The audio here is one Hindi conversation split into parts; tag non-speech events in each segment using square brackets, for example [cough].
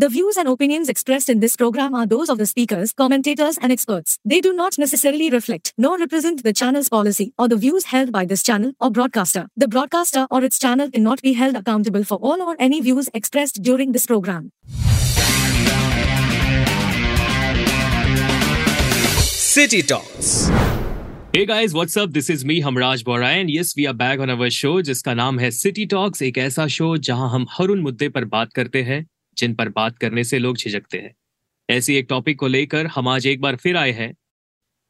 The views and opinions expressed in this program are those of the speakers, commentators, and experts. They do not necessarily reflect nor represent the channel's policy or the views held by this channel or broadcaster. The broadcaster or its channel cannot be held accountable for all or any views expressed during this program. City Talks. Hey guys, what's up? This is me, Hamraj Bora, and yes, we are back on our show जिसका नाम है सिटी टॉक्स एक ऐसा शो जहाँ हम हर उन मुद्दे पर बात करते हैं जिन पर बात करने से लोग झिझकते हैं। ऐसी एक टॉपिक को लेकर हम आज एक बार फिर आए हैं।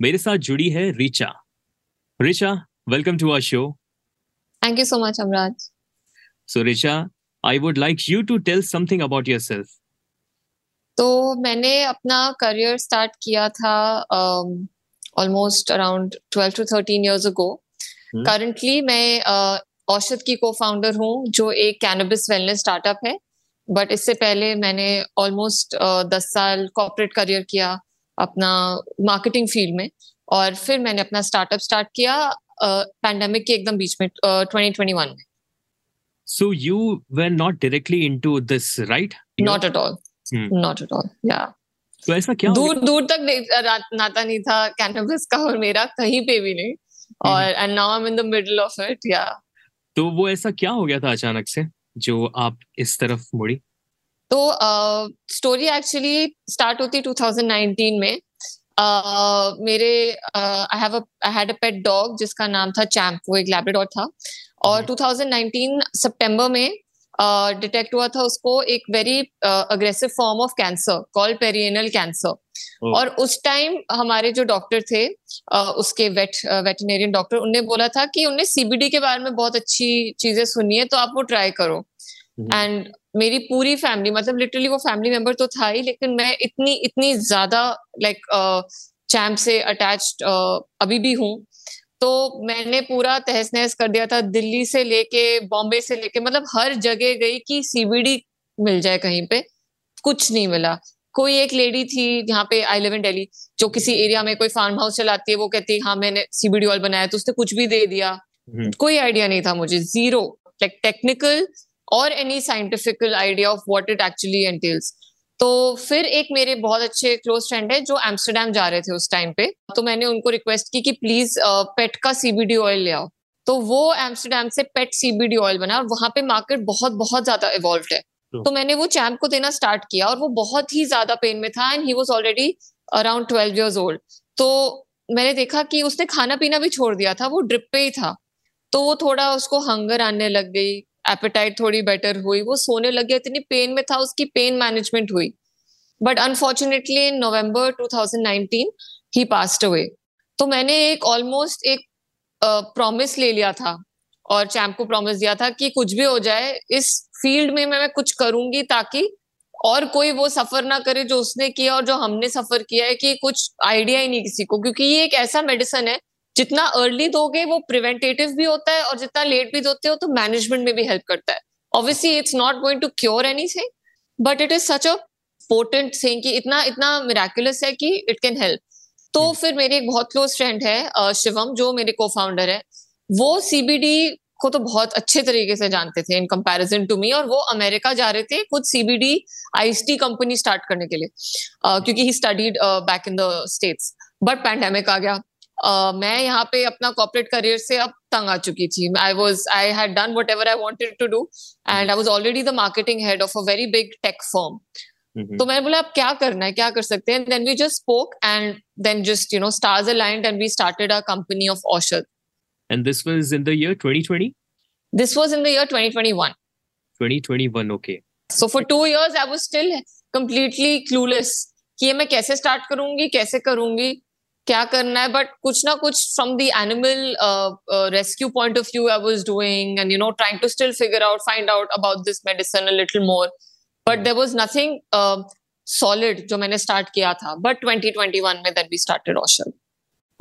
मेरे साथ जुड़ी है Richa Richa welcome to our show Thank you so much, Amraj. So Richa I would like you to tell something about yourself तो मैंने अपना करियर स्टार्ट किया था almost around 12 to 13 years ago. Currently मैं uh, औषध की को फाउंडर हूँ जो एक कैनबिस वेलनेस स्टार्टअप है। बट इससे पहले मैंने ऑलमोस्ट दस साल कॉपरेट करियर किया अपना मार्केटिंग फ़ील्ड में और फिर मैंने अपना स्टार्टअप स्टार्ट किया पैंडेमिक के एकदम बीच में ट्वेंटी ट्वेंटी वन में। So you were not directly into this right not at all Hmm. Not at all या तो ऐसा क्या दूर दूर तक नाता नहीं था कैनबिस का और मेरा कहीं पे भी नहीं। और and now I am in the middle of it या तो वो ऐसा क्या हो गया था अचानक से? जो आप इस तरफ़ मुड़ी? तो स्टोरी एक्चुअली स्टार्ट होती 2019 में। uh, मेरे I have I had a pet dog जिसका नाम था चैम्प वो एक लैब्राडोर था। और 2019 सितंबर में डिटेक्ट uh, हुआ था उसको एक very aggressive form of cancer call perianal cancer. और उस टाइम हमारे जो डॉक्टर थे उसके वेट वेटनरियन डॉक्टर उनने बोला था कि उनने सीबीडी के बारे में बहुत अच्छी चीज़ें सुनी है तो आप वो ट्राई करो। हम्म। एंड मेरी पूरी फैमिली मतलब लिटरली वो फैमिली मेंबर तो था ही लेकिन मैं इतनी इतनी ज़्यादा लाइक चैम्प से अटैच अभी भी हूँ। तो मैंने पूरा तहस नहस कर दिया था दिल्ली से लेके बॉम्बे से लेके मतलब हर जगह गई कि सीबीडी मिल जाए कहीं पे कुछ नहीं मिला। कोई एक लेडी थी यहाँ पे आई लिव इन डेली जो किसी एरिया में कोई फार्म हाउस चलाती है वो कहती है हाँ मैंने सीबीडी ऑयल बनाया तो उसने कुछ भी दे दिया। हम्म। कोई आइडिया नहीं था मुझे ज़ीरो लाइक टेक्निकल और any scientifical idea of what it actually entails तो फिर एक मेरे बहुत अच्छे क्लोज फ्रेंड है जो एम्स्टरडेम जा रहे थे उस टाइम पे तो मैंने उनको रिक्वेस्ट की कि प्लीज़ पेट का सीबीडी ऑयल ले आओ। तो वो एम्स्टरडेम से पेट सीबीडी ऑयल बना और वहाँ पे मार्केट बहुत बहुत ज़्यादा इवॉल्व है। तो- मैंने वो चैम्प को देना स्टार्ट किया और वो बहुत ही ज़्यादा पेन में था and he was already around twelve years old तो मैंने देखा कि उसने खाना पीना भी छोड़ दिया था, वो ड्रिप पे ही था। तो वो थोड़ा उसको हंगर आने लग गई एपेटाइट थोड़ी बेटर हुई, वो सोने लग गया, इतनी पेन में था, उसकी पेन मैनेजमेंट हुई। बट अनफॉर्चुनेटली इन नवंबर 2019 ही पास्ट अवे तो मैंने एक ऑलमोस्ट एक प्रॉमिस ले लिया था और चैम्प को प्रॉमिस दिया था कि कुछ भी हो जाए, इस फ़ील्ड में मैं, कुछ करूँगी ताकि और कोई वो सफ़र ना करे जो उसने किया और जो हमने सफ़र किया है कि कुछ आइडिया ही नहीं किसी को। क्योंकि ये एक ऐसा मेडिसिन है जितना अर्ली दोगे वो प्रिवेंटेटिव भी होता है और जितना लेट भी दोते हो तो मैनेजमेंट में भी हेल्प करता है। Obviously it's not going to cure anything but it is such a potent thing कि इतना इतना मिराकुलस है कि इट कैन हेल्प तो फिर मेरी एक बहुत क्लोज फ्रेंड है शिवम जो मेरे को फाउंडर है वो सीबीडी को तो बहुत अच्छे तरीके से जानते थे इन कंपैरिजन टू मी और वो अमेरिका जा रहे थे खुद सीबीडी आईएसटी कंपनी स्टार्ट करने के लिए। अ, क्योंकि he studied back in the States but pandemic आ गया। Uh, मैं यहाँ पे अपना कॉर्पोरेट करियर से अब तंग आ चुकी थी। I was I had done whatever I wanted to do and I was already the marketing head of a very big tech firm. तो मैंने बोला अब क्या करना है? क्या कर सकते हैं? Then we just spoke and then just you know stars aligned and we started a company of Aushadh And this was in the year 2020? This was in the year 2021 2021, okay. So for two years I was still completely clueless कि ये मैं कैसे स्टार्ट करूँगी कैसे करूँगी क्या करना है? बट कुछ ना कुछ from the animal rescue point of view I was doing and you know trying to still figure out find out about this medicine a little more but there was nothing solid जो मैंने स्टार्ट किया था. बट 2021 में देन वी स्टार्टेड औषध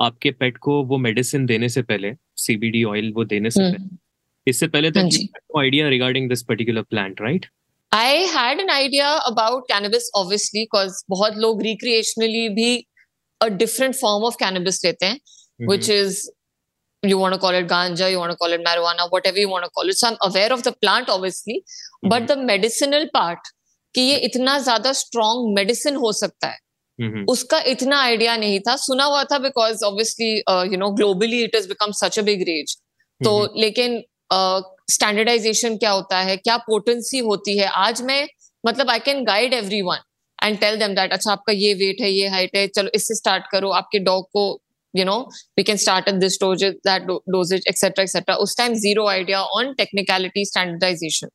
आपके पेट को वो मेडिसिन देने से पहले सीबीडी ऑयल वो देने से इससे पहले तक idea regarding this particular plant right I had an idea about cannabis obviously because बहुत लोग रिक्रिएशनली भी a different form of cannabis लेते हैं which is you want call it ganja you want call it marijuana whatever you want call it I am aware of the plant obviously but the medicinal part कि ये इतना ज़्यादा स्ट्रॉन्ग मेडिसिन हो सकता है। हम्म उसका इतना आइडिया नहीं था। सुना हुआ था because obviously you know globally it is become such a big rage तो हम्म। लेकिन स्टैंडर्डाइजेशन क्या होता है? क्या पोटेंसी होती है? आज मैं मतलब I can guide every one and tell them that अच्छा आपका ये वेट है ये हाइट है चलो इससे स्टार्ट करो। आपके डॉग को you know we can start at this dosage that do- dosage etc etc उस time zero idea on technicality standardization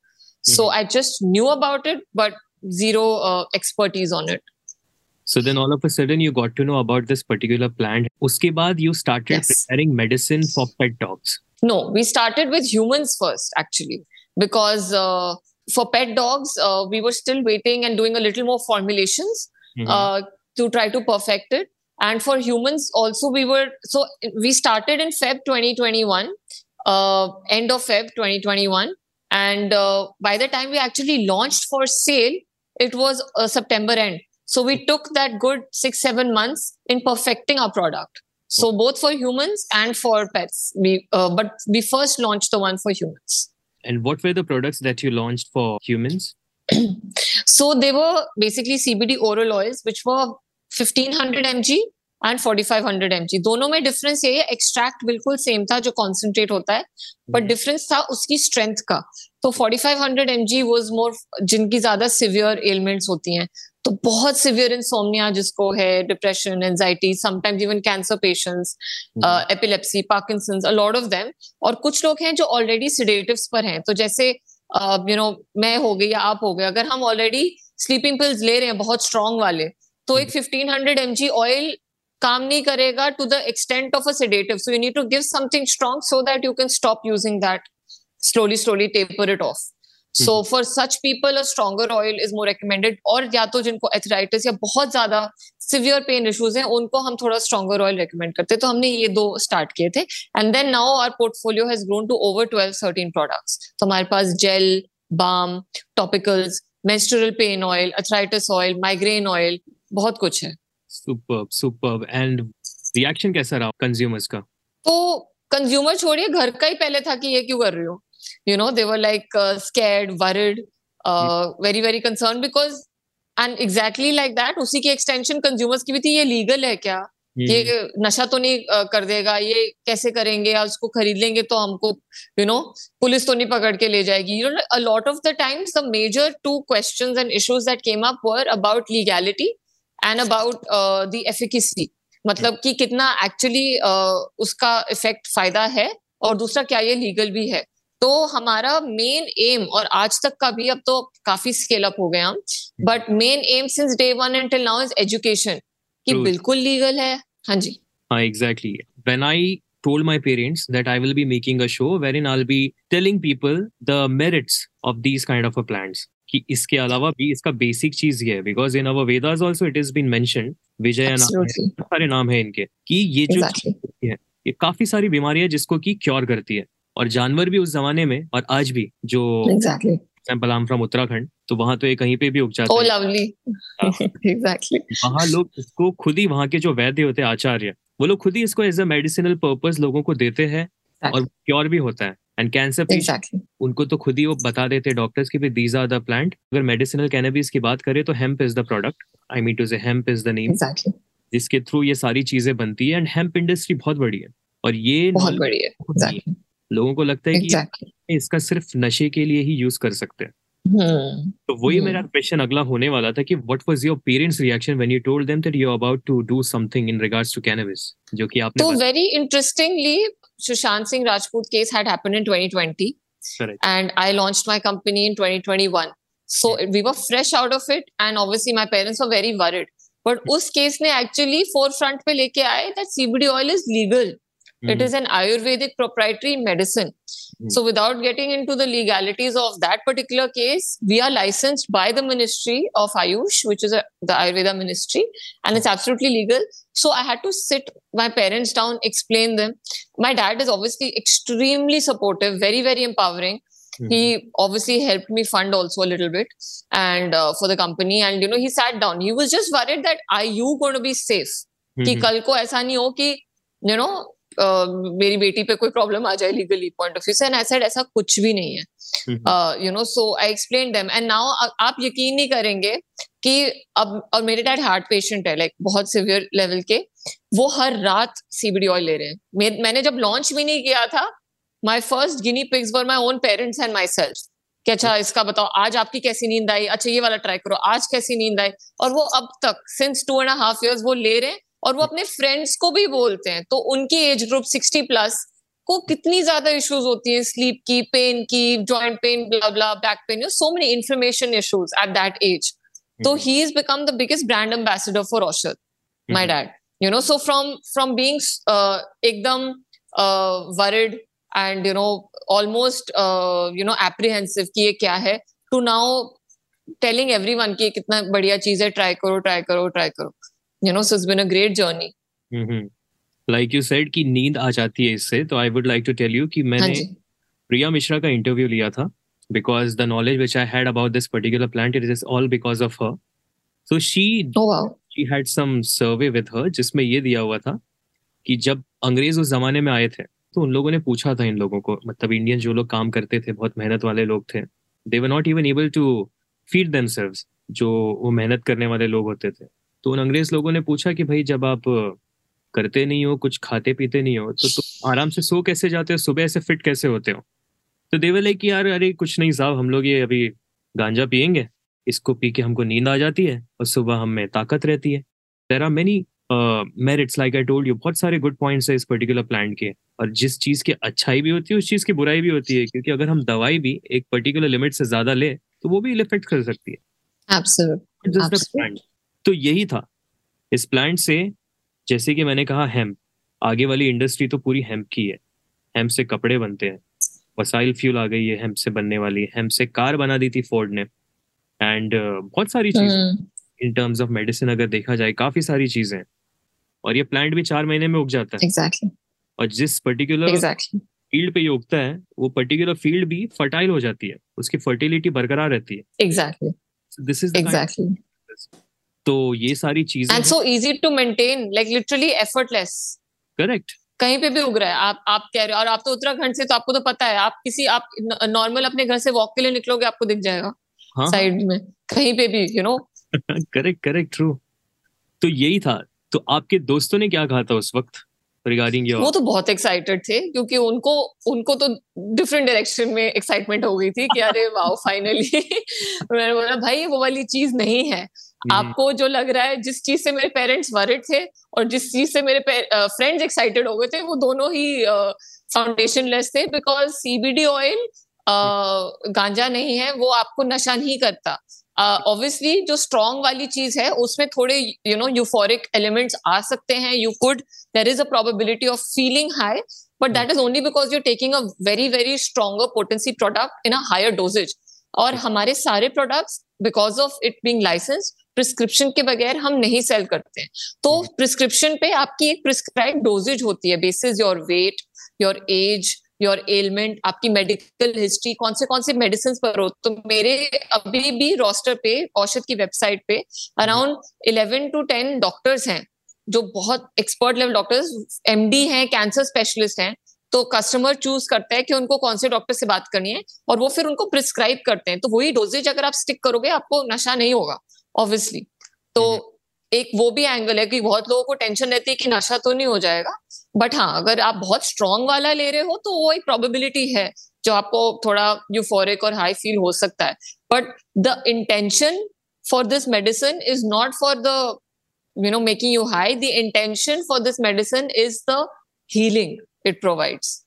so I just knew about it but zero uh, expertise on it. So then all of a sudden you got to know about this particular plant. Uske baad you started yes. preparing medicine for pet dogs. No, we started with humans first actually because uh, for pet dogs uh, we were still waiting and doing a little more formulations mm-hmm. uh, to try to perfect it. And for humans also we were so we started in Feb 2021, uh, end of Feb 2021, and uh, by the time we actually launched for sale, it was uh, September end. So we took that good six, seven months in perfecting our product. So both for humans and for pets. We uh, but we first launched the one for humans. And what were the products that you launched for humans? So they were basically CBD oral oils, which were 1500 mg and 4500 mg. दोनों में डिफरेंस ये है एक्सट्रैक्ट बिल्कुल सेम था जो कॉन्सेंट्रेट होता है बट डिफरेंस था उसकी स्ट्रेंथ का तो 4500 mg वाज मोर जिनकी ज़्यादा सिवियर एलिमेंट्स होती हैं तो बहुत सिवियर इंसोमनिया जिसको है depression anxiety sometimes even cancer patients epilepsy Parkinson's a lot of them और कुछ लोग हैं जो ऑलरेडी सिडेटिव्स पर हैं। तो जैसे यू नो मैं हो गई या आप हो गए अगर हम ऑलरेडी स्लीपिंग पिल्स ले रहे हैं बहुत स्ट्रॉन्ग वाले तो एक 1500 जी ऑयल काम नहीं करेगा to the extent of a sedative so you need to give something strong so that you can stop using that slowly slowly taper it off. So for such people a stronger oil is more recommended और या तो जिनको एथराइटिस या बहुत ज़्यादा सिवियर पेन इश्यूज़ हैं उनको हम थोड़ा स्ट्रॉगर ऑयल रिकमेंड करते तो हमने ये दो स्टार्ट किए थे। And then now our portfolio has grown to over twelve thirteen products तो हमारे पास gel balm topicals menstrual pain oil arthritis oil migraine oil बहुत कुछ है। सुपर सुपर एंड रिएक्शन कैसा रहा कंज्यूमर्स का? तो कंज्यूमर छोड़िए घर का ही पहले था कि ये क्यों कर रही हूँ। You know they were like scared worried very very concern because and exactly like that उसी की एक्सटेंशन कंज्यूमर्स की भी थी ये लीगल है क्या? ये नशा तो नहीं uh, कर देगा ये कैसे करेंगे या उसको खरीद लेंगे तो हमको यू नो पुलिस तो नहीं पकड़ के ले जाएगी। You know a lot of the times the major two questions and issues that came up were about legality and about the efficacy मतलब कि कितना एक्चुअली uh, उसका इफ़ेक्ट फ़ायदा है और दूसरा क्या ये लीगल भी है। तो हमारा मेन एम और आज तक का भी अब तो काफ़ी स्केल अप हो गए हम but main aim since day one and till now is education कि बिल्कुल लीगल है हाँ जी Uh, exactly. When I told my parents that I will be making a show wherein I'll be telling people the merits of these kind of a plants. कि इसके अलावा भी इसका बेसिक चीज़ ये है because in our Vedas also it is been mention विजय है सारे नाम है इनके कि ये जो Exactly. है ये काफ़ी सारी बीमारियाँ जिसको कि क्योर करती है और जानवर भी उस जमाने में और आज भी जो exactly example I'm from Uttarakhand तो वहाँ तो ये कहीं पे भी उग जाता है। लवली एग्जैक्टली वहाँ लोग इसको खुद ही वहाँ के जो वैद्य होते हैं आचार्य वो लोग खुद ही इसको एज अ मेडिसिनल पर्पस लोगों को देते हैं और क्योर भी होता है। एंड कैंसर एग्जैक्टली उनको तो खुद ही वो बता देते हैं डॉक्टर्स की दीज आर द प्लांट अगर मेडिसिनल कैनबीज की बात करें तो hemp is the product I mean to say hemp is the name जिसके थ्रू ये सारी चीज़ें बनती है एंड हेम्प इंडस्ट्री बहुत बड़ी है। और ये बहुत बड़ी है। लोगों को लगता है कि exactly. इसका सिर्फ़ नशे के लिए ही यूज़ कर सकते हैं। तो वही मेरा क्वेश्चन अगला होने वाला था कि what was your parents reaction when you told them that you about to do something in regards to cannabis जो कि आपने तो very interestingly Sushant Singh Rajput case had happened in 2020 and I launched my company in 2021 so we were fresh out of it and obviously my parents were very worried but उस केस ने एक्चुअली फोर पे लेके आए that CBD oil is legal It is an Ayurvedic proprietary medicine. Hmm. So without getting into the legalities of that particular case, we are licensed by the Ministry of Ayush, which is a, the Ayurveda ministry, and it's absolutely legal. So I had to sit my parents down, explain them. My dad is obviously extremely supportive, very, very empowering. Mhm. He obviously helped me fund also a little bit and uh, for the company. And you know, he sat down. He was just worried that are you going to be safe? कि Mhm. कल को ऐसा नहीं हो कि यू नो मेरी बेटी पे कोई प्रॉब्लम आ जाए लीगली पॉइंट ऑफ़ व्यू से एंड आई सेड ऐसा कुछ भी नहीं है। You know so I explain them and now आप यकीन नहीं करेंगे कि अब और मेरे डैड हार्ट पेशेंट है लाइक बहुत सिवियर लेवल के वो हर रात सीबीडी ऑयल ले रहे हैं। मैंने जब लॉन्च भी नहीं किया था my first guinea pigs were my own parents and my self कि अच्छा इसका बताओ आज आपकी कैसी नींद आई? अच्छा ये वाला ट्राई करो आज कैसी नींद आई? और वो अब तक since two and half years वो ले रहे हैं और वो अपने फ्रेंड्स को भी बोलते हैं। तो उनकी एज ग्रुप सिक्सटी प्लस को कितनी ज़्यादा इश्यूज़ होती हैं? स्लीप की पेन की joint pain blah blah back pain so many information issues at that age तो he is become the biggest brand ambassador for Aushadh my dad you know so from from being एकदम worried and you know almost you know apprehensive कि ये क्या है to now telling everyone की कितना बढ़िया चीज़ है ट्राई करो ट्राई करो ट्राई करो। You know so it's been a great journey like you said कि नींद आ जाती है इससे तो I would like to tell you कि हाँ मैंने प्रिया मिश्रा का इंटरव्यू लिया था because the knowledge which I had about this particular plant it is all because of her. So she oh wow. she had some survey with her जिसमें ये दिया हुआ था कि जब अंग्रेज़ उस जमाने में आए थे तो उन लोगों ने पूछा था इन लोगों को मतलब इंडियन जो लोग काम करते थे बहुत मेहनत वाले लोग थे they were not even able to feed themselves जो वो मेहनत करने वाले लोग होते थे। तो उन अंग्रेज़ लोगों ने पूछा कि भाई जब आप करते नहीं हो कुछ खाते पीते नहीं हो तो तुम आराम से सो कैसे जाते हो? सुबह से फिट कैसे होते हो? तो देवर लाइक कि यार अरे कुछ नहीं साहब हम लोग ये अभी गांजा पियेंगे। इसको पी के हमको नींद आ जाती है और सुबह हम में ताकत रहती है। There are many merits like I told you बहुत सारे गुड पॉइंट्स है इस पर्टिकुलर प्लांट के। और जिस चीज़ की अच्छाई भी होती है उस चीज़ की बुराई भी होती है क्योंकि अगर हम दवाई भी एक पर्टिकुलर लिमिट से ज़्यादा ले तो वो भी इफ़ेक्ट कर सकती है। Absolute. Absolute. तो यही था। इस प्लांट से जैसे कि मैंने कहा हेम्प आगे वाली इंडस्ट्री तो पूरी हेम्प की है। हेम्प से कपड़े बनते हैं। वसाइल फ्यूल आ गई है हेम्प से बनने वाली हेम्प से कार बना दी थी फोर्ड ने। एंड uh, बहुत सारी चीज़ें इन टर्म्स ऑफ़ मेडिसिन अगर देखा जाए काफ़ी सारी चीज़ें और ये प्लांट भी चार महीने में उग जाता है। Exactly. और जिस पर्टिकुलर Exactly. फ़ील्ड पे ये उगता है वो पर्टिकुलर फ़ील्ड भी फर्टाइल हो जाती है। उसकी फर्टिलिटी बरकरार रहती है। Exactly. This is Exactly. तो ये सारी चीज़ें And so easy to maintain, like literally effortless. Correct कहीं पे भी उग रहा है आप आप कह रहे हो और आप तो उत्तराखंड से तो आपको तो पता है आप किसी आप नॉर्मल अपने घर से वॉक के लिए निकलोगे आपको दिख जाएगा हाँ साइड में कहीं पे भी you know correct correct true तो यही था। तो आपके दोस्तों ने क्या कहा था उस वक्त रिगार्डिंग वो तो बहुत एक्साइटेड थे क्योंकि उनको उनको तो डिफरेंट डायरेक्शन में एक्साइटमेंट हो गई थी कि अरे [laughs] वाओ फाइनली [laughs] मैंने बोला भाई वो वाली चीज़ नहीं है। आपको जो लग रहा है जिस चीज़ से मेरे पेरेंट्स वरिड थे और जिस चीज़ से मेरे फ्रेंड्स एक्साइटेड हो गए थे वो दोनों ही फाउंडेशन लेस थे बिकॉज़ सीबीडी ऑयल गांजा नहीं है वो आपको नशा नहीं करता। ऑब्वियसली uh, जो स्ट्रॉन्ग वाली चीज़ है उसमें थोड़े यू नो यूफोरिक एलिमेंट्स आ सकते हैं you could there is a probability of feeling high but that is only because you taking a very very stronger potency product in a higher doses और हमारे सारे products because of it being license prescription के बगैर हम नहीं सेल करते। हैं तो प्रिस्क्रिप्शन पे आपकी एक प्रिस्क्राइब डोजेज होती है basis your weight your age your ailment आपकी मेडिकल हिस्ट्री कौन से कौन से मेडिसिन पर हो। तो मेरे अभी भी रोस्टर पे औषध की वेबसाइट पे around eleven to ten doctors हैं जो बहुत एक्सपर्ट लेवल डॉक्टर्स एमडी हैं कैंसर स्पेशलिस्ट हैं। तो कस्टमर चूज़ करता है कि उनको कौन से डॉक्टर से बात करनी है और वो फिर उनको प्रिस्क्राइब करते हैं। तो वही डोजेज अगर आप स्टिक करोगे आपको नशा नहीं होगा। ऑब्वियसली तो एक वो भी एंगल है कि बहुत लोगों को टेंशन रहती है कि नशा तो नहीं हो जाएगा बट हाँ अगर आप बहुत स्ट्रॉन्ग वाला ले रहे हो तो वो एक प्रोबेबिलिटी है जो आपको थोड़ा यूफोरिक और हाई फील हो सकता है. But the intention for this medicine is not for the you know making you high. The intention for this medicine is the healing it provides.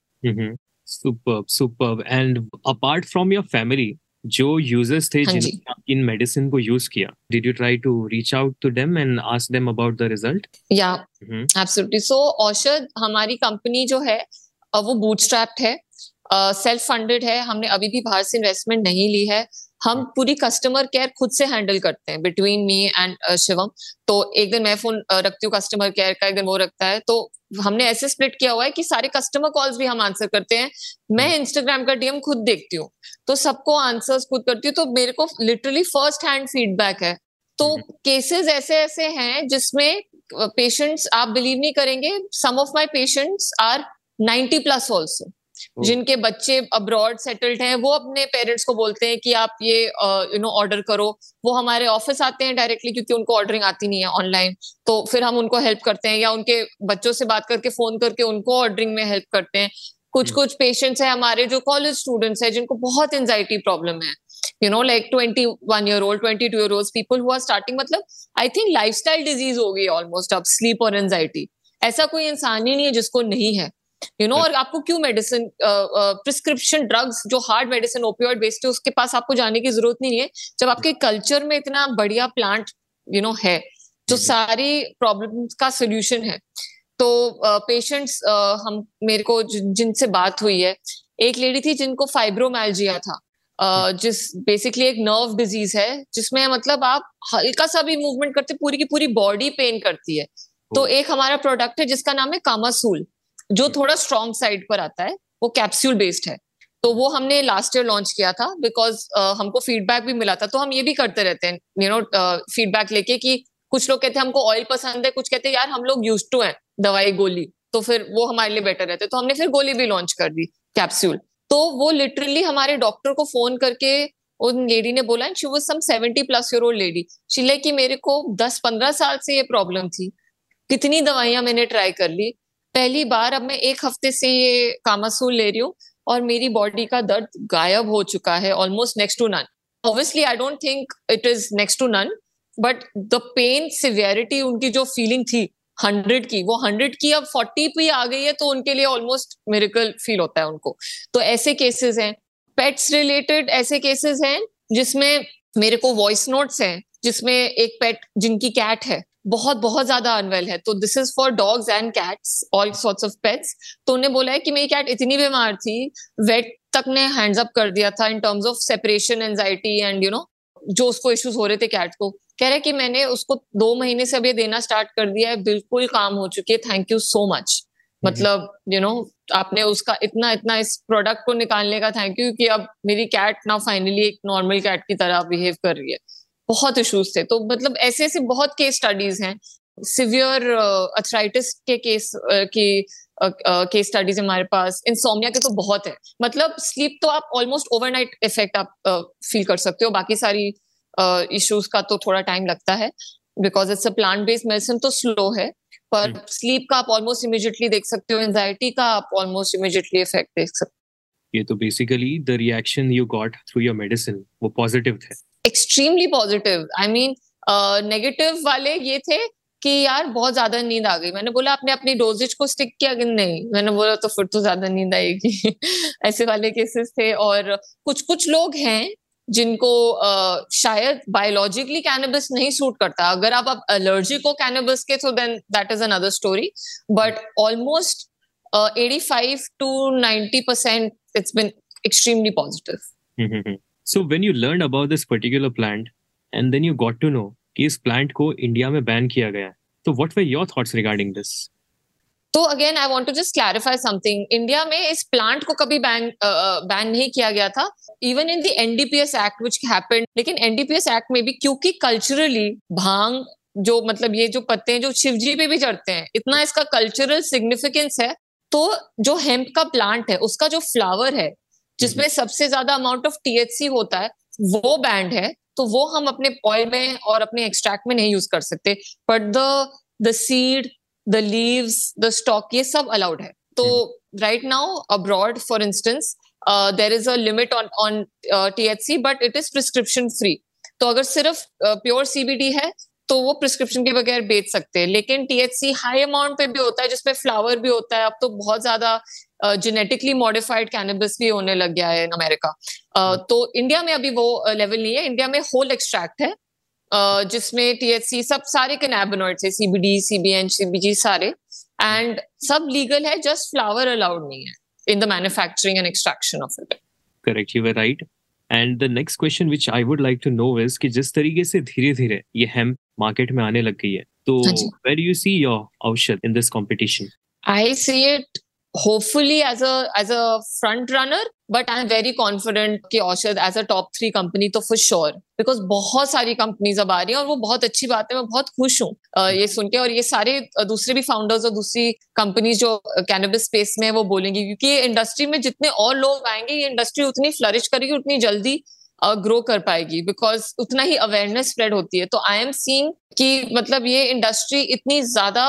Superb superb and apart from your family जो यूज़र्स थे हाँ। जिन्होंने इन मेडिसिन को यूज़ किया did you try to reach out to them and ask them about the result या एब्सोल्युटली सो औषध हमारी कंपनी जो है वो बूटस्ट्रैप्ड है सेल्फ uh, फंडेड है हमने अभी भी बाहर से इन्वेस्टमेंट नहीं ली है। हम पूरी कस्टमर केयर खुद से हैंडल करते हैं बिटवीन मी एंड शिवम। तो एक दिन मैं फ़ोन रखती हूँ कस्टमर केयर का एक दिन वो रखता है। तो हमने ऐसे स्प्लिट किया हुआ है कि सारे कस्टमर कॉल्स भी हम आंसर करते हैं। मैं इंस्टाग्राम का डीएम खुद देखती हूँ। तो सबको आंसर्स खुद करती हूँ। तो मेरे को लिटरली फ़र्स्ट हैंड फीडबैक है। तो केसेस ऐसे ऐसे हैं जिसमें पेशेंट्स आप बिलीव नहीं करेंगे some of my patients are 90 plus also जिनके बच्चे अब्रॉड सेटल्ड हैं वो अपने पेरेंट्स को बोलते हैं कि आप ये यू नो ऑर्डर करो। वो हमारे ऑफ़िस आते हैं डायरेक्टली क्योंकि उनको ऑर्डरिंग आती नहीं है ऑनलाइन तो फिर हम उनको हेल्प करते हैं या उनके बच्चों से बात करके फ़ोन करके उनको ऑर्डरिंग में हेल्प करते हैं। कुछ कुछ पेशेंट्स हैं हमारे जो कॉलेज स्टूडेंट्स हैं जिनको बहुत एंजाइटी प्रॉब्लम है। You know like twenty one year old twenty two year old people हुआ स्टार्टिंग मतलब I think lifestyle disease हो गई ऑलमोस्ट अब स्लीप और एंजाइटी ऐसा कोई इंसान ही नहीं है जिसको नहीं है। यू you नो know, और आपको क्यों मेडिसिन प्रिस्क्रिप्शन ड्रग्स जो हार्ड मेडिसिन ओपियोइड बेस्ड है उसके पास आपको जाने की ज़रूरत नहीं है। जब आपके कल्चर में इतना बढ़िया प्लांट यू नो है जो सारी प्रॉब्लम्स का सोल्यूशन है। तो पेशेंट्स uh, uh, हम मेरे को जिनसे बात हुई है एक लेडी थी जिनको फाइब्रोमैल्जिया था Uh, जिस बेसिकली एक नर्व डिज़ीज़ है जिसमें मतलब आप हल्का सा भी मूवमेंट करते पूरी की पूरी बॉडी पेन करती है। तो एक हमारा प्रोडक्ट है जिसका नाम है कामासूल जो थोड़ा स्ट्रॉन्ग साइड पर आता है वो कैप्सूल बेस्ड है। तो वो हमने लास्ट ईयर लॉन्च किया था बिकॉज़ uh, हमको फीडबैक भी मिला था। तो हम ये भी करते रहते हैं यू नो फीडबैक लेके कि कुछ लोग कहते हैं हमको ऑयल पसंद है। कुछ कहते हैं यार हम लोग यूज़ टू हैं दवाई गोली। तो फिर वो हमारे लिए बेटर रहते। तो हमने फिर गोली भी लॉन्च कर दी कैप्सूल तो वो लिटरली हमारे डॉक्टर को फ़ोन करके उन लेडी ने बोला she was some seventy plus year old lady चिल्ले की मेरे को दस पंद्रह साल से ये प्रॉब्लम थी। कितनी दवाइयाँ मैंने ट्राई कर ली। पहली बार अब मैं एक हफ़्ते से ये कामासूल ले रही हूँ और मेरी बॉडी का दर्द गायब हो चुका है almost next to none obviously I don't think it is next to none but the pain severity उनकी जो फीलिंग थी हंड्रेड की, वो हंड्रेड की अब फोर्टी पे आ गई है तो उनके लिए ऑलमोस्ट मेरिकल फील होता है उनको। तो ऐसे केसेस हैं। पेट्स रिलेटेड ऐसे केसेस हैं जिसमें मेरे को वॉइस नोट्स हैं, जिसमें एक पेट जिनकी कैट है बहुत बहुत ज़्यादा अनवेल है। तो this is for dogs and cats all sorts of pets तो उन्हें बोला है कि मेरी कैट इतनी बीमार थी वेट तक ने हैंड्स अप कर दिया था in terms of separation anxiety and you know जो उसको इश्यूज़ हो रहे थे कैट को। कह रहे कि मैंने उसको दो महीने से अभी देना स्टार्ट कर दिया है बिल्कुल काम हो चुकी है। थैंक यू सो मच मतलब यू नो आपने उसका इतना इतना इस प्रोडक्ट को निकालने का थैंक यू कि अब मेरी कैट ना फाइनली एक नॉर्मल कैट की तरह बिहेव कर रही है। बहुत इश्यूज़ थे। तो मतलब ऐसे ऐसे बहुत केस स्टडीज़ हैं। सिवियर अथराइटिस uh, के केस uh, की केस uh, स्टडीज़ हमारे पास। इंसोमिया के तो बहुत है। मतलब स्लीप तो आप ऑलमोस्ट ओवरनाइट इफ़ेक्ट आप फील कर सकते हो। बाकी सारी इश्यूज़ का तो थोड़ा टाइम लगता है। Because it's a plant based medicine तो स्लो है। पर स्लीप hmm. का आप ऑलमोस्ट इमिजिएटली देख सकते हो। एंजाइटी का आप ऑलमोस्ट इमिजिएटली इफ़ेक्ट देख सकते हो। ये तो basically the reaction you got through your medicine वो पॉजिटिव थे। Extremely positive I mean negative वाले ये थे कि यार बहुत ज़्यादा नींद आ गई। मैंने बोला आपने अपनी डोजेज को स्टिक किया कि नहीं? मैंने बोला तो फिर तो ज़्यादा नींद आएगी। [laughs] ऐसे वाले केसेस थे और कुछ कुछ लोग हैं जिनको uh, शायद बायोलॉजिकली कैनबिस नहीं सूट करता। अगर आप अब एलर्जिक हो कैनबिस के तो then that is another story but almost eighty five to ninety percent it's been extremely positive So when you learned about this particular plant, and then you got to know कि इस प्लांट को इंडिया में बैन किया गया है तो what were your thoughts regarding this तो again I want to just clarify something India में इस प्लांट को कभी बैन बैन नहीं किया गया था even in the NDPS act which happened लेकिन एनडीपीएस एक्ट में भी, क्योंकि कल्चरली भाँग, जो मतलब ये जो पत्ते हैं, जो शिवजी पे भी चढ़ते हैं, इतना इसका कल्चरल सिग्निफिकेंस है तो जो हेम्प का प्लांट है, उसका जो फ्लावर है जिसमें सबसे ज़्यादा अमाउंट ऑफ़ टीएचसी होता है वो बैंड है तो वो हम अपने ऑयल में और अपने एक्सट्रैक्ट में नहीं यूज़ कर सकते। But the the seed the leaves the stalk ये सब अलाउड है। तो right now abroad for instance there is a limit on on T H C but it is prescription free तो अगर सिर्फ़ प्योर uh, सीबीडी है तो वो प्रिस्क्रिप्शन के बगैर बेच सकते हैं। लेकिन टीएचसी हाई अमाउंट पे भी होता है जिसपे फ्लावर भी होता है। अब तो बहुत ज़्यादा जेनेटिकली मॉडिफाइड कैनबिस भी होने लग गया है इन अमेरिका uh, तो इंडिया में अभी वो लेवल नहीं है। इंडिया में होल एक्सट्रैक्ट है। uh, जिसमें टीएचसी सब सारे कैनाबिनोइड्स है सीबीडी सीबीएन सीबीजी सारे। एंड सब लीगल है जस्ट फ्लावर अलाउड नहीं है in the manufacturing and extraction of it correct you were right and the next question which I would like to know is कि जिस तरीके से धीरे धीरे ये हेम मार्केट में आने लग गई है। तो where you see your Aushadh in this competition I see it hopefully as a as a front runner but i'm very confident कि Aushadh as a top three company तो for sure because बहुत सारी कंपनीज़ अब आ रही हैं और वो बहुत अच्छी बात है मैं बहुत खुश हूँ ये सुन के। और ये सारे दूसरे भी फाउंडर्स और दूसरी कंपनीज़ जो कैनबिस स्पेस में है वो बोलेंगी क्योंकि ये इंडस्ट्री में जितने और लोग आएँगे ये इंडस्ट्री उतनी फ्लरिश करेगी उतनी जल्दी ग्रो कर पाएगी बिकॉज़ उतना ही अवेयरनेस स्प्रेड होती है। तो आई एम सीइंग कि मतलब ये इंडस्ट्री इतनी ज़्यादा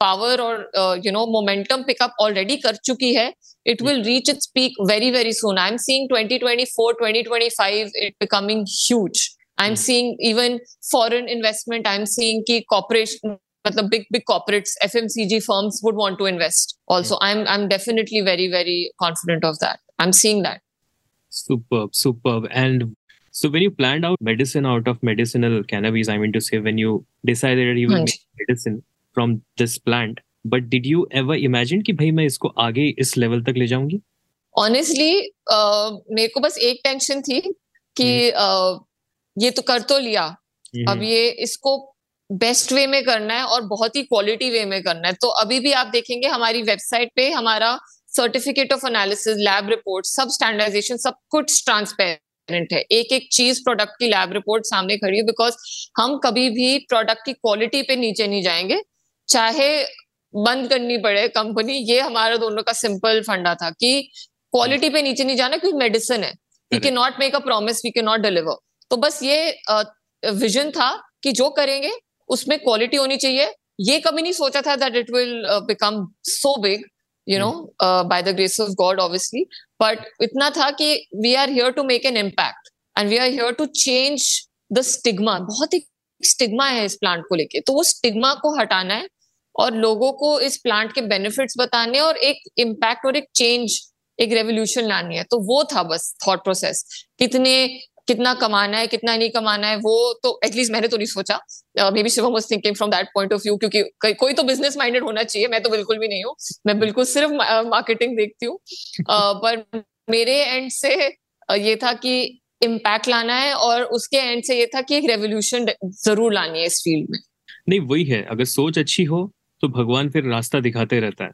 पावर और you know momentum pickup already कर चुकी है। It will reach its peak very very soon I am seeing twenty 2025 it becoming huge I am seeing even foreign investment I am seeing की कॉपरेशन मतलब big big corporates F M C G firms would want to invest also I am I am definitely very very confident of that I am seeing that Superb, superb. And so when you planned out medicine out of medicinal cannabis, I mean to say, when you decided you will make medicine from this plant, but did you ever imagine कि भाई मैं इसको आगे इस लेवल तक ले जाऊँगी ऑनेस्टली uh, मेरे को बस एक टेंशन थी कि uh, ये तो कर तो लिया अब ये इसको बेस्ट वे में करना है और बहुत ही क्वालिटी वे में करना है तो अभी भी आप देखेंगे हमारी वेबसाइट पे हमारा certificate of analysis lab report सब स्टैंडर्डाइजेशन सब कुछ ट्रांसपेरेंट है। एक एक चीज़ प्रोडक्ट की लैब रिपोर्ट सामने खड़ी है बिकॉज़ हम कभी भी प्रोडक्ट की क्वालिटी पे नीचे नहीं जाएँगे। चाहे बंद करनी पड़े कंपनी ये हमारा दोनों का सिंपल फंडा था कि क्वालिटी पे नीचे नहीं जाना क्योंकि मेडिसिन है। We can not make a promise we can not deliver तो बस ये विजन था कि जो करेंगे उसमें क्वालिटी होनी चाहिए। ये कभी नहीं सोचा था that it will become so big you know by the grace of God obviously but इतना था कि we are here to make an impact and we are here to change the stigma बहुत ही स्टिग्मा है इस प्लांट को लेके तो उस स्टिग्मा को हटाना है और लोगों को इस प्लांट के बेनिफिट्स बताने और एक इम्पैक्ट और एक चेंज एक रेवोल्यूशन लानी है तो वो था बस थॉट प्रोसेस कितने कितना कमाना है कितना नहीं कमाना है वो तो एटलीस्ट मैंने तो नहीं सोचा। Maybe Shivam was thinking from that point of view क्योंकि कोई तो बिज़नेस माइंडेड होना चाहिए मैं तो बिल्कुल भी नहीं हूँ। मैं बिल्कुल सिर्फ़ मार्केटिंग देखती हूँ। पर मेरे एंड से ये था कि इम्पैक्ट लाना है और उसके एंड से ये था कि एक रेवोल्यूशन ज़रूर लानी है इस फ़ील्ड में। नहीं वही है अगर सोच अच्छी हो तो भगवान फिर रास्ता दिखाते रहता है।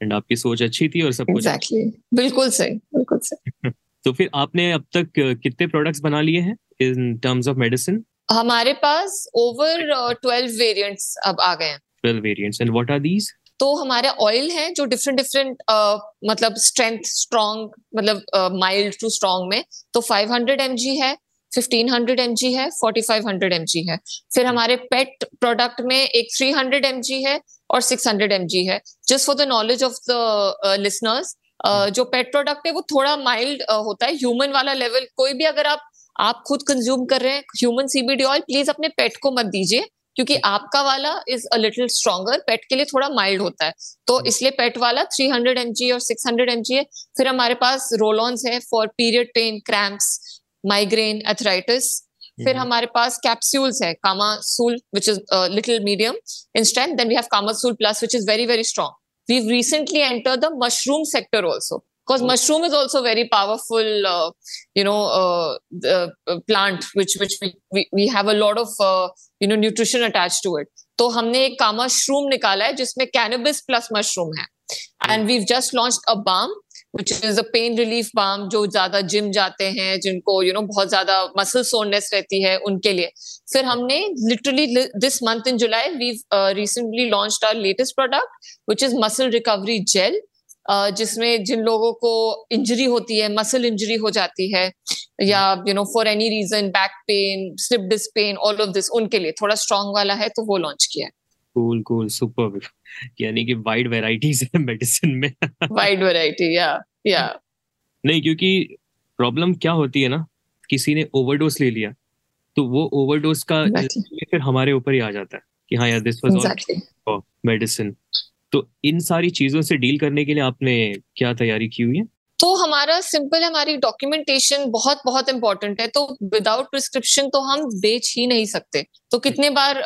एंड आपकी सोच अच्छी थी और सब कुछ exactly. बिल्कुल सही बिल्कुल सही। [laughs] तो फिर आपने अब तक कितने प्रोडक्ट्स बना लिए हैं इन टर्म्स ऑफ़ मेडिसिन हमारे पास ओवर ट्वेल्व वेरिएंट्स अब आ गए हैं। Twelve variants and what are these तो हमारे ऑयल हैं जो डिफरेंट डिफरेंट uh, मतलब स्ट्रेंथ स्ट्रॉन्ग मतलब माइल्ड टू स्ट्रॉन्ग में। तो 500 हंड्रेड है 1500 हंड्रेड है 4500 हंड्रेड है। फिर हमारे पेट प्रोडक्ट में एक 300 हंड्रेड है और 600 हंड्रेड है। Just for the knowledge of the listeners जो पेट प्रोडक्ट है वो थोड़ा माइल्ड होता है। ह्यूमन वाला लेवल कोई भी अगर आप आप खुद कंज्यूम कर रहे हैं ह्यूमन सीबीडी ऑयल प्लीज़ अपने पेट को मत दीजिए क्योंकि आपका वाला is a little stronger pet के लिए थोड़ा माइल्ड होता है। तो इसलिए पेट वाला 300 हंड्रेड और 600 हंड्रेड है। फिर हमारे पास रोलॉन्स है for period pain cramps migraine arthritis फिर हमारे पास कैप्सूल्स है Kamasool which is little medium in strength then we have Kamasool plus which is very very strong we've recently entered the mushroom sector also because oh. mushroom is also very powerful uh, you know uh, the, uh, plant which which we, we, we have a lot of uh, you know nutrition attached to it तो हमने एक कामा श्रूम निकाला है जिसमें कैनबिस प्लस मशरूम है and we just launch a balm which is a pain relief balm जो ज़्यादा जिम जाते हैं जिनको यू you नो know, बहुत ज़्यादा मसल सोननेस रहती है उनके लिए। फिर हमने literally this month in July we recently launch our latest product which is muscle recovery gel जिसमें जिन लोगों को इंजरी होती है मसल इंजरी हो जाती है या you know for any reason back pain slip disc pain all of this उनके लिए थोड़ा स्ट्रॉन्ग वाला है तो वो लॉन्च किया है। कूल कूल सुपर यानी कि वाइड वैरायटीज है मेडिसिन में। वाइड वैरायटी या या नहीं क्योंकि प्रॉब्लम क्या होती है ना किसी ने ओवरडोज ले लिया तो वो ओवरडोज का exactly. फिर हमारे ऊपर ही आ जाता है कि हाँ यार दिस वाज मेडिसिन तो इन सारी चीज़ों से डील करने के लिए आपने क्या तैयारी की हुई है? तो हमारा सिंपल हमारी डॉक्यूमेंटेशन बहुत बहुत इंपॉर्टेंट है तो विदाउट प्रिस्क्रिप्शन तो हम बेच ही नहीं सकते। तो कितने बार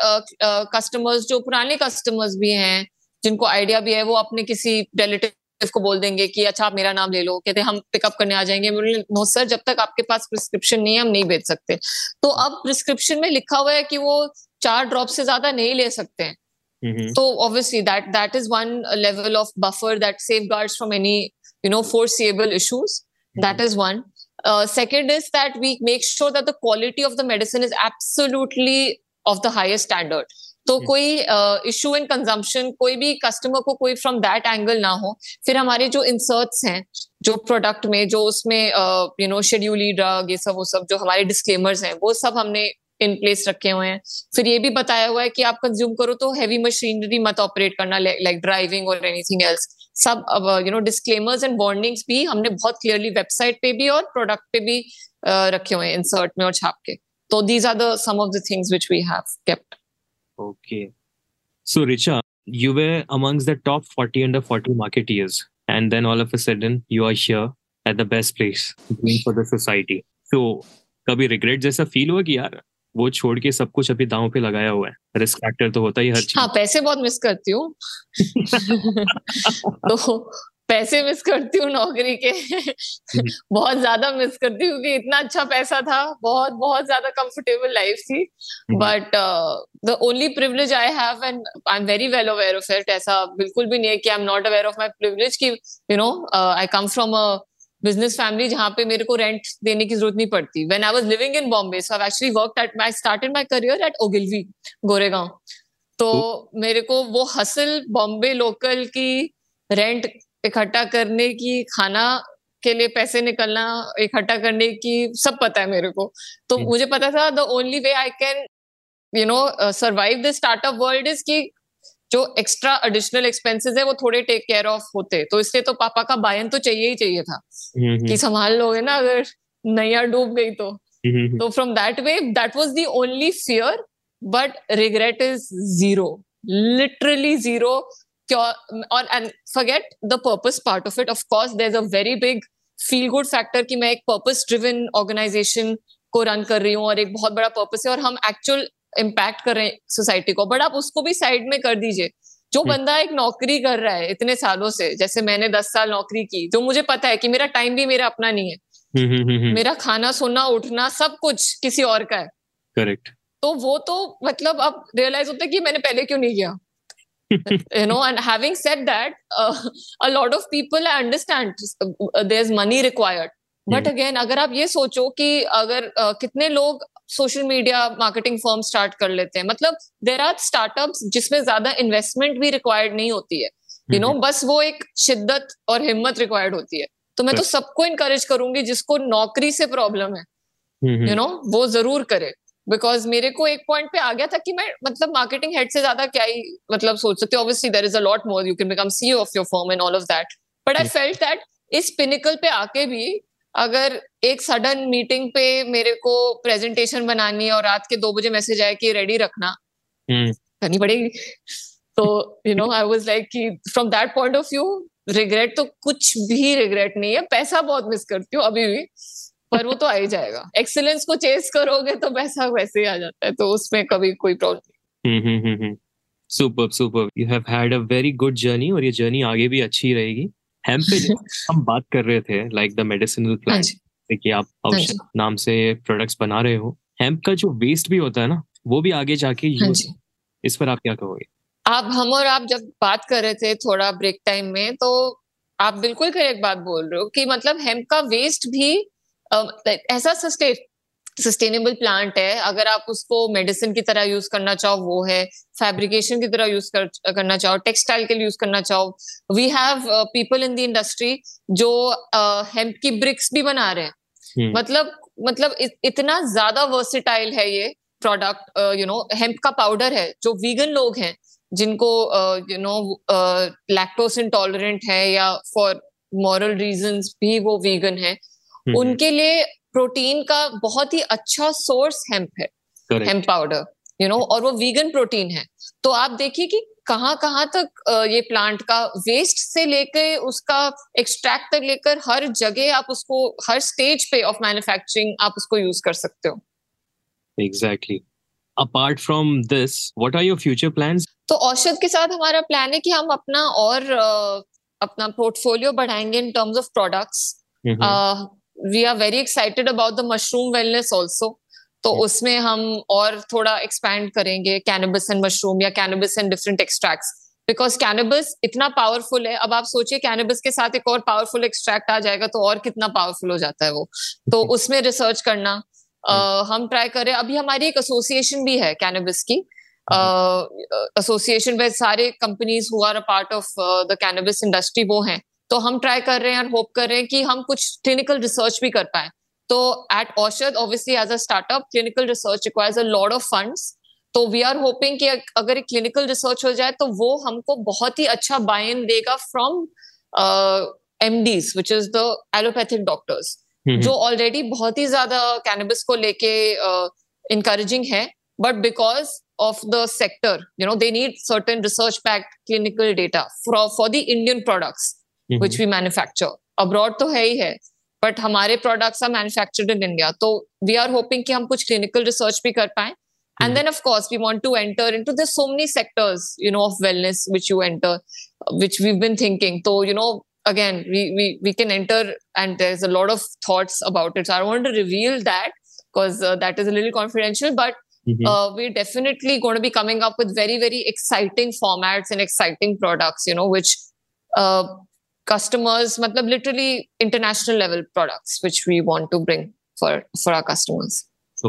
कस्टमर्स जो पुराने कस्टमर्स भी हैं जिनको आइडिया भी है वो अपने किसी रिलेटिव को बोल देंगे कि अच्छा आप मेरा नाम ले लो। कहते हम पिकअप करने आ जाएँगे। नो सर जब तक आपके पास प्रिस्क्रिप्शन नहीं है हम नहीं भेज सकते। तो अब प्रिस्क्रिप्शन में लिखा हुआ है कि वो चार ड्रॉप से ज़्यादा नहीं ले सकते हैं। तो obviously that that is one level of buffer that safeguard from any you know for foreseeable issues that is one second is that we make sure that the quality of the medicine is absolutely of the highest standard तो हम्म। कोई इशू इन कंजम्पशन कोई भी कस्टमर को कोई फ्रॉम दैट एंगल ना हो फिर हमारे जो इंसर्ट्स हैं जो प्रोडक्ट में जो उसमें यू नो शेड्यूली ड्रग ये सब वो सब जो हमारे डिस्क्लेमर्स हैं वो सब हमने इन प्लेस रखे हुए हैं। फिर ये भी बताया हुआ है कि आप कंज्यूम करो तो हैवी मशीनरी मत ऑपरेट करना लाइक ड्राइविंग और एनीथिंग एल्स सब you know disclaimers and warnings भी हमने बहुत क्लियरली वेबसाइट पे भी और प्रोडक्ट पे भी uh, रखे हुए हैं इंसर्ट में और छाप के। तो these are the some of the things which we have kept Okay. So, Richa, you were amongst the top 40 under 40 marketeers, and then all of a sudden, you are here at the best place doing for the society. So, कभी रिग्रेट जैसा फील हुआ कि यार वो छोड़ के सब कुछ अभी दांव पे लगाया हुआ है रिस्क फैक्टर तो होता ही हर चीज़ हाँ पैसे बहुत मिस करती हूँ तो पैसे मिस करती हूँ नौकरी के। [laughs] बहुत ज़्यादा मिस करती हूँ कि इतना अच्छा पैसा था बहुत बहुत ज़्यादा कंफर्टेबल लाइफ थी। But the only privilege I have and I am very well aware of it ऐसा बिल्कुल भी नहीं है कि I am not aware of my privilege की you know I come from a business family जहाँ पे मेरे को रेंट देने की ज़रूरत नहीं पड़ती। When I was living in Bombay so I actually worked at I started my career at Ogilvy Goregaon तो मेरे को वो हसल बॉम्बे लोकल की रेंट इकट्ठा करने की खाना के लिए पैसे निकलना इकट्ठा करने की सब पता है मेरे को। तो हम्म। मुझे पता था the only way I can you know survive this startup world is की जो एक्स्ट्रा एडिशनल एक्सपेंसेस है वो थोड़े टेक केयर ऑफ़ होते। तो इसलिए तो पापा का बायन तो चाहिए ही चाहिए था हम्म, कि संभाल लोगे ना अगर नैया डूब गई तो। हम्म, हम्म, तो from that way that was the only fear but regret is zero literally zero और and forget the purpose part of it of course there is a very big feel good factor कि मैं एक पर्पस ड्रिवन ऑर्गेनाइजेशन को रन कर रही हूँ और एक बहुत बड़ा पर्पस है और हम एक्चुअल इम्पैक्ट कर रहे हैं सोसाइटी को। बट आप उसको भी साइड में कर दीजिए। जो हम्म। बंदा एक नौकरी कर रहा है इतने सालों से जैसे मैंने दस साल नौकरी की जो मुझे पता है कि मेरा टाइम भी मेरा अपना नहीं है। हम्म, हम्म, मेरा खाना सोना उठना सब कुछ किसी और का है। करेक्ट तो वो तो मतलब अब रियलाइज़ होता है कि मैंने पहले क्यों नहीं किया? You know and having said that uh, a lot of people i understand uh, there's money required. But hmm. Again अगर आप ये सोचो कि अगर uh, कितने लोग social media marketing firm start कर लेते हैं मतलब देर आर स्टार्टअप्स जिसमें ज़्यादा इन्वेस्टमेंट भी रिक्वायर्ड नहीं होती है। यू नो हम्म, बस वो एक शिद्दत और हिम्मत रिक्वायर्ड होती है। तो मैं तो सबको इनकरेज करूँगी जिसको नौकरी से प्रॉब्लम है। हम्म, हम्म, यू नो वो ज़रूर करे। बिकॉज़ मेरे को एक पॉइंट पे आ गया था कि मैं मतलब मार्केटिंग हेड से ज़्यादा क्या ही मतलब सोच सकते obviously there is a lot more you can become C of your firm and all of that but I. Felt that इस पिनिकल पे आके भी अगर एक सडन मीटिंग पे मेरे को प्रेजेंटेशन बनानी है और रात के दो बजे मैसेज आया कि रेडी रखना हम्म, करनी पड़ेगी। तो you know I was like कि from that point of view regret तो कुछ भी रिग्रेट नहीं है। पैसा बहुत मिस करती हूँ अभी भी। पर वो तो आ ही जाएगा। एक्सीलेंस को चेस करोगे तो पैसा वैसे ही आ जाता है तो उसमें कभी कोई problem hmm. Superb, superb. You have had a very good journey और ये जर्नी आगे भी अच्छी रहेगी। हेम्प पे [laughs] हम बात कर रहे थे लाइक द मेडिसिनल हाँ प्लांट कि आप हाँ औषध नाम से प्रोडक्ट्स बना रहे हो हेम्प का जो वेस्ट भी होता है ना वो भी आगे जाके हाँ यूज़ इस पर आप क्या कहोगे? आप हम और आप जब बात कर रहे थे थोड़ा ब्रेक टाइम में तो आप बिल्कुल करेक्ट बात बोल रहे हो कि मतलब हेम्प का वेस्ट भी अ, ऐसा सस्टेन सस्टेनेबल प्लांट है। अगर आप उसको मेडिसिन की तरह यूज़ करना चाहो वो है। फैब्रिकेशन की तरह यूज़ कर, करना चाहो टेक्सटाइल के लिए यूज़ करना चाहो। We have people in the industry जो हेम्प uh, की ब्रिक्स भी बना रहे हैं। हम्म, मतलब मतलब इत, इतना ज़्यादा वर्सिटाइल है ये प्रोडक्ट यू नो हेम्प का पाउडर है जो वीगन लोग हैं जिनको यू नो लैक्टोस इंटॉलरेंट है या फॉर मॉरल रीजंस भी वो वीगन है। उनके लिए प्रोटीन का बहुत ही अच्छा सोर्स हेम्प है हेम्प पाउडर यू नो और वो वीगन प्रोटीन है तो आप देखिए कि कहाँ कहाँ तक ये प्लांट का वेस्ट से लेकर उसका एक्सट्रैक्ट तक लेकर हर जगह आप उसको हर स्टेज पे ऑफ़ मैन्युफैक्चरिंग आप उसको यूज़ कर सकते हो Exactly. Apart from this, what are your future plans? तो औषध के साथ हमारा प्लान है कि हम अपना और अपना पोर्टफोलियो बढ़ाएँगे in terms of products. We are very excited about the mushroom wellness also तो उसमें हम और थोड़ा एक्सपैंड करेंगे कैनबिस एंड मशरूम या cannabis and different extracts because cannabis इतना पावरफुल है अब आप सोचिए कैनबिस के साथ एक और पावरफुल एक्सट्रैक्ट आ जाएगा तो और कितना पावरफुल हो जाता है वो। तो उसमें रिसर्च करना uh, हम ट्राई करें। अभी हमारी एक एसोसिएशन भी है कैनबिस की। एसोसिएशन में सारे कंपनीज़ हुआ are part of the cannabis industry वो हैं। तो हम ट्राई कर रहे हैं और होप कर रहे हैं कि हम कुछ क्लिनिकल रिसर्च भी कर पाए। तो at Aushadh obviously as a startup clinical research requires a lot of funds तो वी आर होपिंग कि अगर एक क्लिनिकल रिसर्च हो जाए तो वो हमको बहुत ही अच्छा बाय इन देगा from M Ds which is the allopathic doctors जो ऑलरेडी बहुत ही ज़्यादा कैनबिस को लेके इंकरेजिंग uh, है। But because of the sector you know they need certain research backed clinical data for for the indian which we manufacture abroad तो है ही है बट हमारे products are manufactured in India तो वी आर होपिंग कि हम कुछ क्लिनिकल रिसर्च भी कर पाए। And then of we want to enter into the so many sectors you know of wellness which you enter which we have thinking you know again we can enter and there is a lot of thoughts about it so I want to reveal that because that is a confidential but Uh, we're definitely going to be coming up with very, very exciting formats and exciting products, you know, which uh, customers matlab literally international level products which we want to bring for for our customers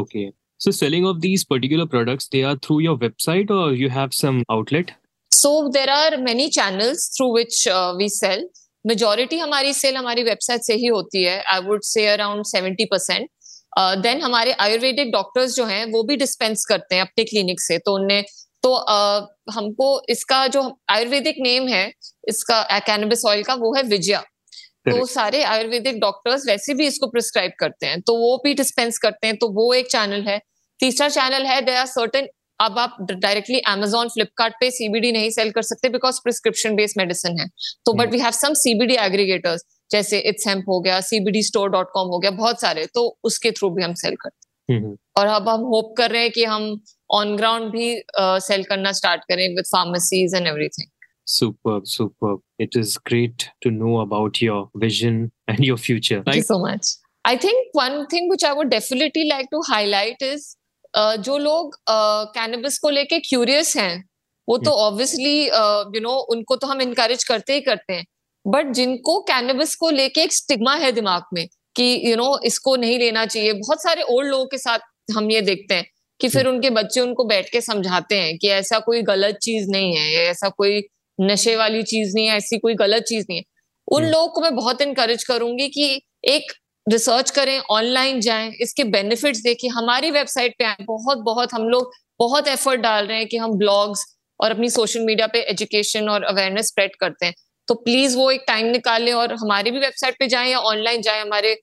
okay so selling of these particular products they are through your website or you have some outlet so there are many channels through which uh, we sell majority हमारी सेल हमारी वेबसाइट से ही होती है I would say around seventy percent then हमारे आयुर्वेदिक डॉक्टर्स जो हैं वो भी डिस्पेंस करते हैं अपने क्लिनिक से तो उन्हें तो uh, हमको इसका जो आयुर्वेदिक नेम है इसका कैनबिस ऑयल का वो है विजया। तो सारे आयुर्वेदिक डॉक्टर्स वैसे भी इसको प्रिस्क्राइब करते हैं। तो वो भी डिस्पेंस करते हैं। तो वो एक चैनल है। तीसरा चैनल है दे आर सर्टन अब आप डायरेक्टली अमेजोन फ्लिपकार्ट पे सीबीडी नहीं सेल कर सकते बिकॉज़ प्रिस्क्रिप्शन बेस्ड मेडिसिन है। तो but we have some CBD aggregators जैसे इट्स हेम्प हो गया सीबीडी स्टोर डॉट कॉम हो गया बहुत सारे। तो उसके थ्रू भी हम सेल करते हैं। और अब हम होप कर रहे हैं कि हम ऑन ग्राउंड भी सेल करना स्टार्ट करें with pharmacies and everything Superb, superb. It is great to know about your vision and your future. Thank you so much. I think one thing which I would definitely like to highlight is uh, जो लोग कैनबिस uh, को लेके क्यूरियस हैं वो तो ऑब्वियसली यू नो उनको तो हम इनकरेज करते ही करते हैं बट जिनको कैनबिस को लेके एक स्टिग्मा है दिमाग में कि यू you नो know, इसको नहीं लेना चाहिए। बहुत सारे ओल्ड लोगों के साथ हम ये देखते हैं कि फिर उनके बच्चे उनको बैठ के समझाते हैं कि ऐसा कोई गलत चीज़ नहीं है ऐसा कोई नशे वाली चीज़ नहीं है ऐसी कोई गलत चीज़ नहीं है। उन हम्म। लोगों को मैं बहुत इनकरेज करूँगी कि एक रिसर्च करें ऑनलाइन जाएँ इसके बेनिफिट्स देखिए हमारी वेबसाइट पे आए बहुत बहुत हम लोग बहुत एफर्ट डाल रहे हैं कि हम ब्लॉग्स और अपनी सोशल मीडिया पे एजुकेशन और अवेयरनेस स्प्रेड करते हैं। तो प्लीज़ वो एक टाइम निकालें और हमारी भी वेबसाइट पे जाएँ या ऑनलाइन जाएँ हमारे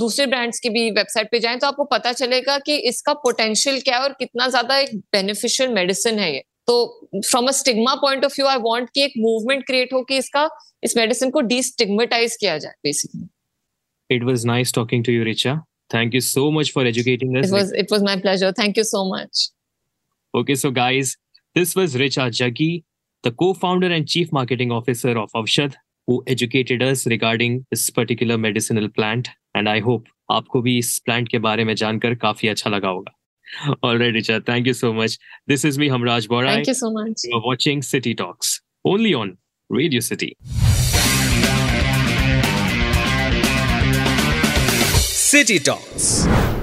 दूसरे ब्रांड्स की भी वेबसाइट पे जाएँ तो आपको पता चलेगा कि इसका पोटेंशियल क्या है और कितना ज़्यादा एक बेनिफिशियल मेडिसिन है ये। तो from a stigma point of view I want कि एक मूवमेंट क्रिएट हो कि इसका इस मेडिसिन को डिस्टिग्मेटाइज किया जाए basically it was nice talking to you Richa thank you so much for educating us. It was it was my pleasure. Thank you so much. Okay so guys this was richa jaggi. The co-founder and chief marketing officer of Avshad, who educated us regarding this particular medicinal plant. And I hope आपको भी इस प्लांट के बारे में जानकर काफ़ी अच्छा लगा होगा All right, Richa. Thank you so much. This is me, Hamraj Borai. Thank you so much. You are watching City Talks, only on Radio City. City Talks.